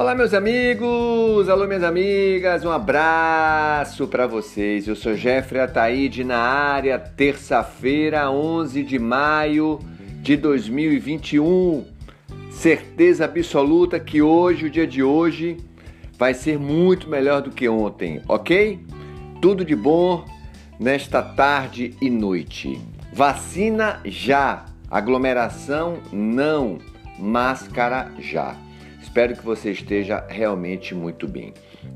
Olá, meus amigos, alô, minhas amigas, um abraço para vocês. Eu sou Jeffrey Ataíde na área, terça-feira, 11 de maio de 2021. Certeza absoluta que hoje, o dia de hoje, vai ser muito melhor do que ontem, ok? Tudo de bom nesta tarde e noite. Vacina já, aglomeração não, máscara já. Espero que você esteja realmente muito bem.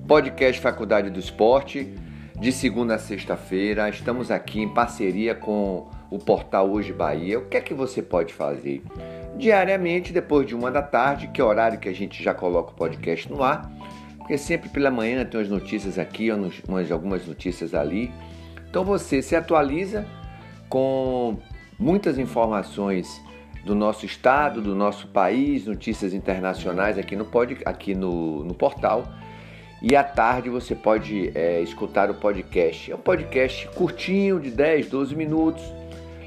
Podcast Faculdade do Esporte, de segunda a sexta-feira. Estamos aqui em parceria com o portal Hoje Bahia. O que é que você pode fazer? Diariamente, depois de uma da tarde, que é o horário que a gente já coloca o podcast no ar, porque sempre pela manhã tem umas notícias aqui, umas, algumas notícias ali. Então você se atualiza com muitas informações do nosso estado, do nosso país, notícias internacionais aqui no, pod, aqui no, no portal. E à tarde você pode é, escutar o podcast. É um podcast curtinho, de 10, 12 minutos,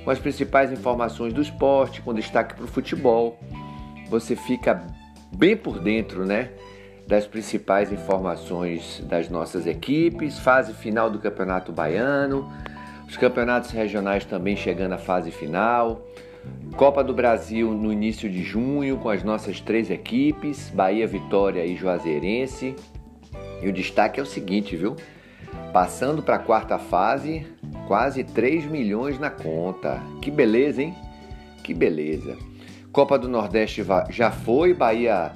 com as principais informações do esporte, com destaque para o futebol. Você fica bem por dentro, né? Das principais informações das nossas equipes, fase final do Campeonato Baiano, os campeonatos regionais também chegando à fase final. Copa do Brasil no início de junho com as nossas três equipes, Bahia, Vitória e Juazeirense. E o destaque é o seguinte, viu? Passando para a quarta fase, quase 3 milhões na conta. Que beleza, hein? Que beleza. Copa do Nordeste já foi, Bahia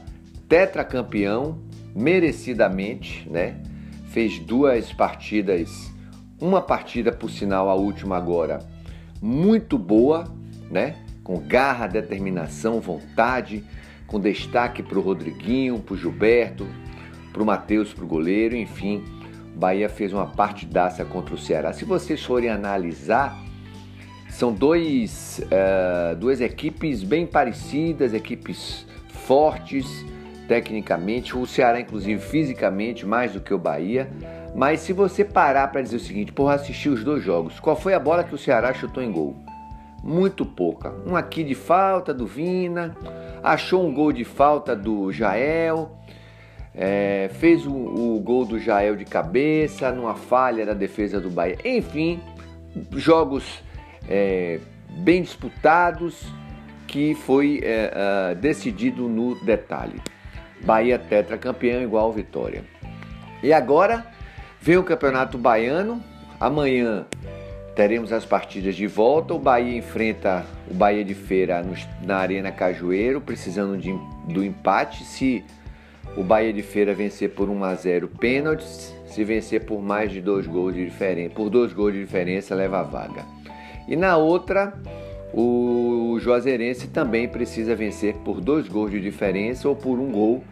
tetracampeão, merecidamente, né? Fez duas partidas, uma partida por sinal, a última agora, muito boa, né? Com garra, determinação, vontade, com destaque para o Rodriguinho, para o Gilberto, para o Matheus, para o goleiro, enfim. Bahia fez uma partidaça contra o Ceará. Se vocês forem analisar, são dois, uh, duas equipes bem parecidas, equipes fortes tecnicamente, o Ceará, inclusive, fisicamente, mais do que o Bahia. Mas se você parar para dizer o seguinte, porra, assistir os dois jogos, qual foi a bola que o Ceará chutou em gol? Muito pouca. Um aqui de falta do Vina, achou um gol de falta do Jael, é, fez o, o, gol do Jael de cabeça, numa falha da defesa do Bahia. Enfim, jogos é, bem disputados que foi é, decidido no detalhe. Bahia tetracampeão igual Vitória. E agora vem o Campeonato Baiano. Amanhã teremos as partidas de volta. O Bahia enfrenta o Bahia de Feira na Arena Cajueiro, precisando de, do empate. Se o Bahia de Feira vencer por 1 a 0 pênaltis, se vencer por mais de dois gols de diferença, por dois gols de diferença, leva a vaga. E na outra, o Juazeirense também precisa vencer por dois gols de diferença ou por um gol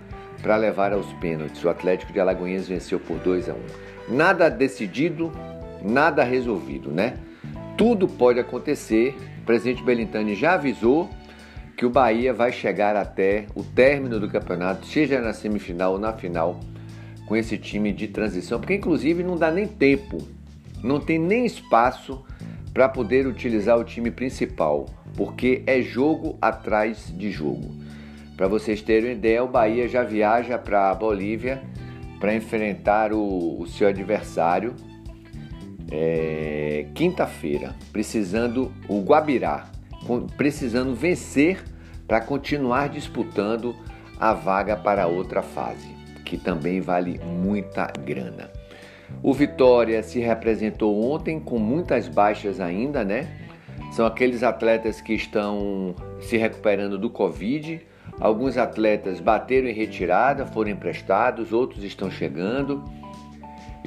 para levar aos pênaltis. O Atlético de Alagoinhas venceu por 2 a 1. Nada decidido, nada resolvido, né? Tudo pode acontecer. O presidente Belintani já avisou que o Bahia vai chegar até o término do campeonato, seja na semifinal ou na final, com esse time de transição, porque inclusive não dá nem tempo, não tem nem espaço para poder utilizar o time principal, porque é jogo atrás de jogo. Para vocês terem uma ideia, o Bahia já viaja para a Bolívia para enfrentar o, o seu adversário é, quinta-feira, precisando o Guabirá, precisando vencer para continuar disputando a vaga para outra fase, que também vale muita grana. O Vitória se representou ontem com muitas baixas ainda, né? São aqueles atletas que estão se recuperando do Covid. Alguns atletas bateram em retirada, foram emprestados, outros estão chegando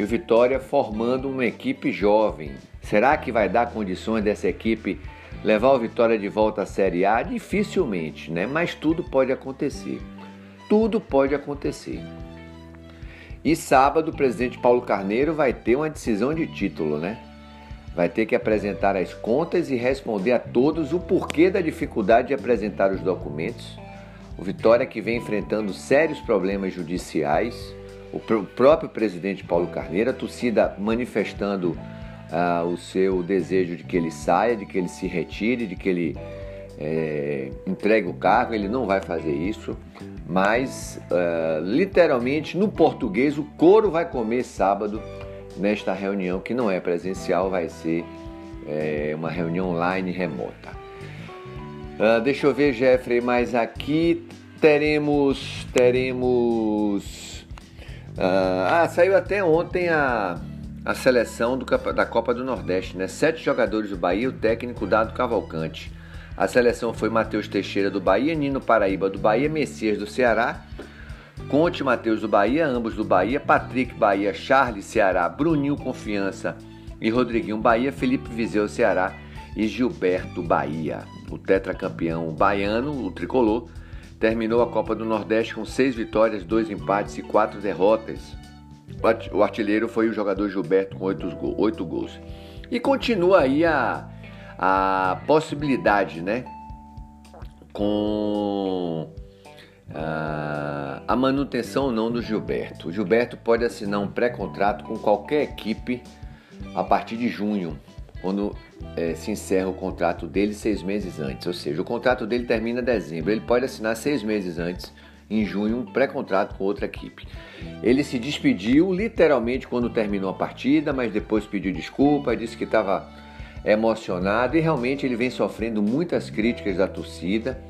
e o Vitória formando uma equipe jovem. Será que vai dar condições dessa equipe levar o Vitória de volta à Série A? Dificilmente, né? Mas tudo pode acontecer. Tudo pode acontecer. E sábado o presidente Paulo Carneiro vai ter uma decisão de título, né? Vai ter que apresentar as contas e responder a todos o porquê da dificuldade de apresentar os documentos. O Vitória que vem enfrentando sérios problemas judiciais o próprio presidente Paulo Carneiro, a torcida manifestando uh, o seu desejo de que ele saia, de que ele se retire, de que ele é, entregue o cargo, ele não vai fazer isso, mas uh, literalmente no português o couro vai comer sábado nesta reunião que não é presencial, vai ser é, uma reunião online remota. Uh, deixa eu ver, Jeffrey, mas aqui teremos teremos ah saiu até ontem a a seleção do, da Copa do Nordeste, né? Sete jogadores do Bahia, o técnico Dado Cavalcante. A seleção foi Matheus Teixeira do Bahia, Nino Paraíba do Bahia, Messias do Ceará, Conte Matheus do Bahia, ambos do Bahia, Patrick Bahia, Charles Ceará, Bruninho Confiança e Rodriguinho Bahia, Felipe Vizeu Ceará e Gilberto Bahia. O tetracampeão baiano, o tricolor, terminou a Copa do Nordeste com seis vitórias, dois empates e quatro derrotas. O artilheiro foi o jogador Gilberto com oito gols. E continua aí a a possibilidade, né, com uh, a manutenção ou não do Gilberto. O Gilberto pode assinar um pré-contrato com qualquer equipe a partir de junho, quando é, se encerra o contrato dele seis meses antes. Ou seja, o contrato dele termina em dezembro. Ele pode assinar seis meses antes, em junho, um pré-contrato com outra equipe. Ele se despediu literalmente quando terminou a partida, mas depois pediu desculpa, disse que estava emocionado e realmente ele vem sofrendo muitas críticas da torcida.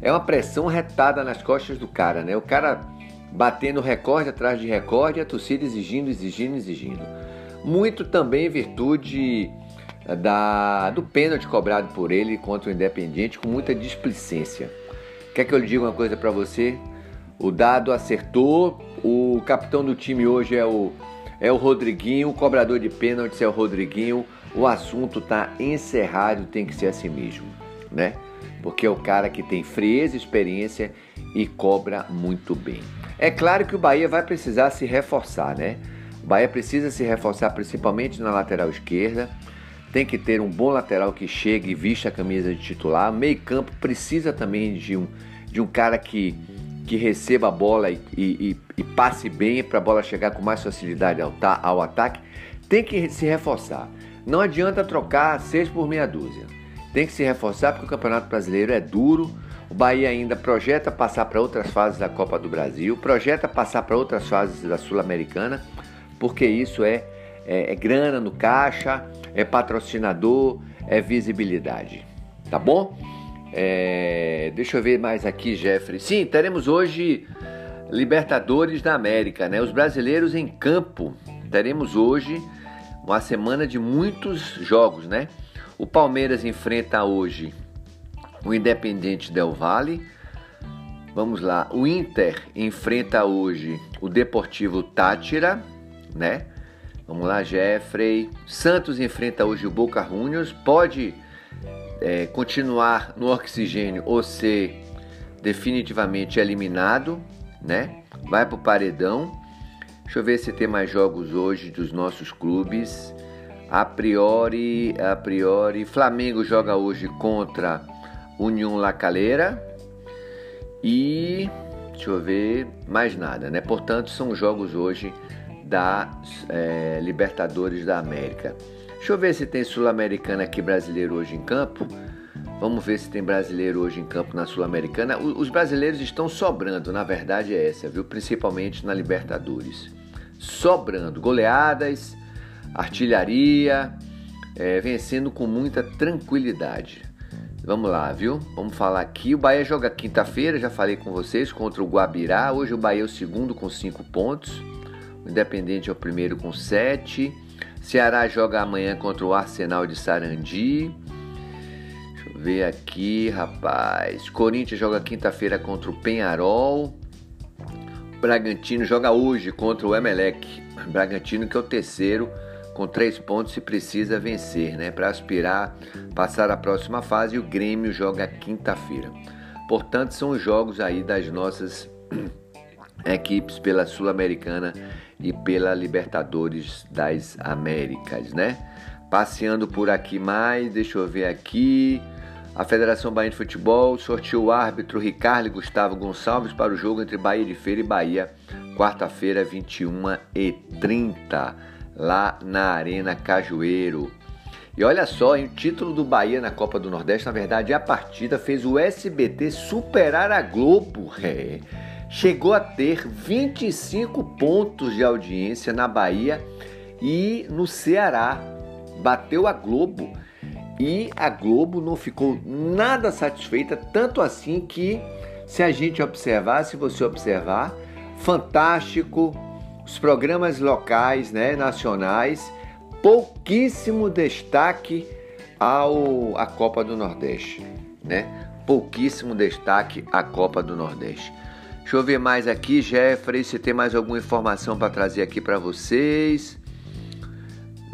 É uma pressão retada nas costas do cara, né? O cara batendo recorde atrás de recorde a torcida exigindo, exigindo, exigindo. Muito também em virtude da, do pênalti cobrado por ele contra o Independiente com muita displicência. Quer que eu lhe diga uma coisa para você? O dado acertou, o capitão do time hoje é o, é o Rodriguinho, o cobrador de pênaltis é o Rodriguinho, o assunto está encerrado, tem que ser assim mesmo, né? Porque é o cara que tem frieza, experiência e cobra muito bem. É claro que o Bahia vai precisar se reforçar, né? O Bahia precisa se reforçar principalmente na lateral esquerda. Tem que ter um bom lateral que chegue e vista a camisa de titular. Meio campo precisa também de um, de um cara que, que receba a bola e, e, e passe bem para a bola chegar com mais facilidade ao, ao ataque. Tem que se reforçar. Não adianta trocar seis por meia dúzia. Tem que se reforçar porque o Campeonato Brasileiro é duro. O Bahia ainda projeta passar para outras fases da Copa do Brasil, projeta passar para outras fases da Sul-Americana, porque isso é, é, é grana no caixa, é patrocinador, é visibilidade. Tá bom? É, deixa eu ver mais aqui, Jeffrey. Sim, teremos hoje Libertadores da América, né? Os brasileiros em campo. Teremos hoje uma semana de muitos jogos, né? O Palmeiras enfrenta hoje o Independente Del Valle. Vamos lá, o Inter enfrenta hoje o Deportivo Tátira, né? Vamos lá, Jeffrey. Santos enfrenta hoje o Boca Juniors. Pode é, continuar no oxigênio ou ser definitivamente eliminado, né? Vai para o paredão. Deixa eu ver se tem mais jogos hoje dos nossos clubes. A priori, a priori, Flamengo joga hoje contra União La Calera. E deixa eu ver mais nada, né? Portanto, são jogos hoje da é, Libertadores da América. Deixa eu ver se tem Sul-Americana aqui brasileiro hoje em campo. Vamos ver se tem brasileiro hoje em campo na Sul-Americana. Os brasileiros estão sobrando, na verdade é essa, viu? Principalmente na Libertadores sobrando. Goleadas, artilharia, é, vencendo com muita tranquilidade. Vamos lá, viu? Vamos falar aqui. O Bahia joga quinta-feira, já falei com vocês, contra o Guabirá. Hoje o Bahia é o segundo com cinco pontos. Independente é o primeiro com sete. Ceará joga amanhã contra o Arsenal de Sarandi. Deixa eu ver aqui, rapaz. Corinthians joga quinta-feira contra o Penharol. Bragantino joga hoje contra o Emelec. Bragantino que é o terceiro com três pontos e precisa vencer, né, para aspirar passar a próxima fase. E o Grêmio joga quinta-feira. Portanto, são os jogos aí das nossas equipes pela Sul-Americana e pela Libertadores das Américas, né? Passeando por aqui mais, deixa eu ver aqui. A Federação Bahia de Futebol sorteou o árbitro Ricardo Gustavo Gonçalves para o jogo entre Bahia de Feira e Bahia, quarta-feira, 21 e 30, lá na Arena Cajueiro. E olha só, hein, o título do Bahia na Copa do Nordeste, na verdade, a partida fez o SBT superar a Globo. É. Chegou a ter 25 pontos de audiência na Bahia e no Ceará. Bateu a Globo. E a Globo não ficou nada satisfeita, tanto assim que, se a gente observar, se você observar, fantástico, os programas locais, né, nacionais, pouquíssimo destaque ao a Copa do Nordeste, né? Pouquíssimo destaque à Copa do Nordeste. Deixa eu ver mais aqui, Jeffrey, se tem mais alguma informação para trazer aqui para vocês.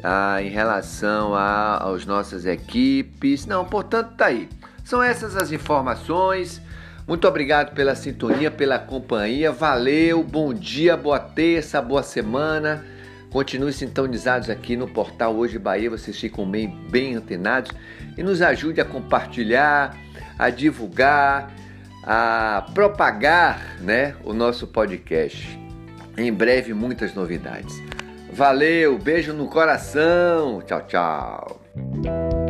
Ah, em relação a, aos nossas equipes. Não, portanto, tá aí. São essas as informações. Muito obrigado pela sintonia, pela companhia. Valeu, bom dia, boa terça, boa semana. Continue sintonizados aqui no portal Hoje Bahia, vocês ficam bem, bem antenados e nos ajude a compartilhar, a divulgar, a propagar né, o nosso podcast. Em breve, muitas novidades. Valeu, beijo no coração. Tchau, tchau.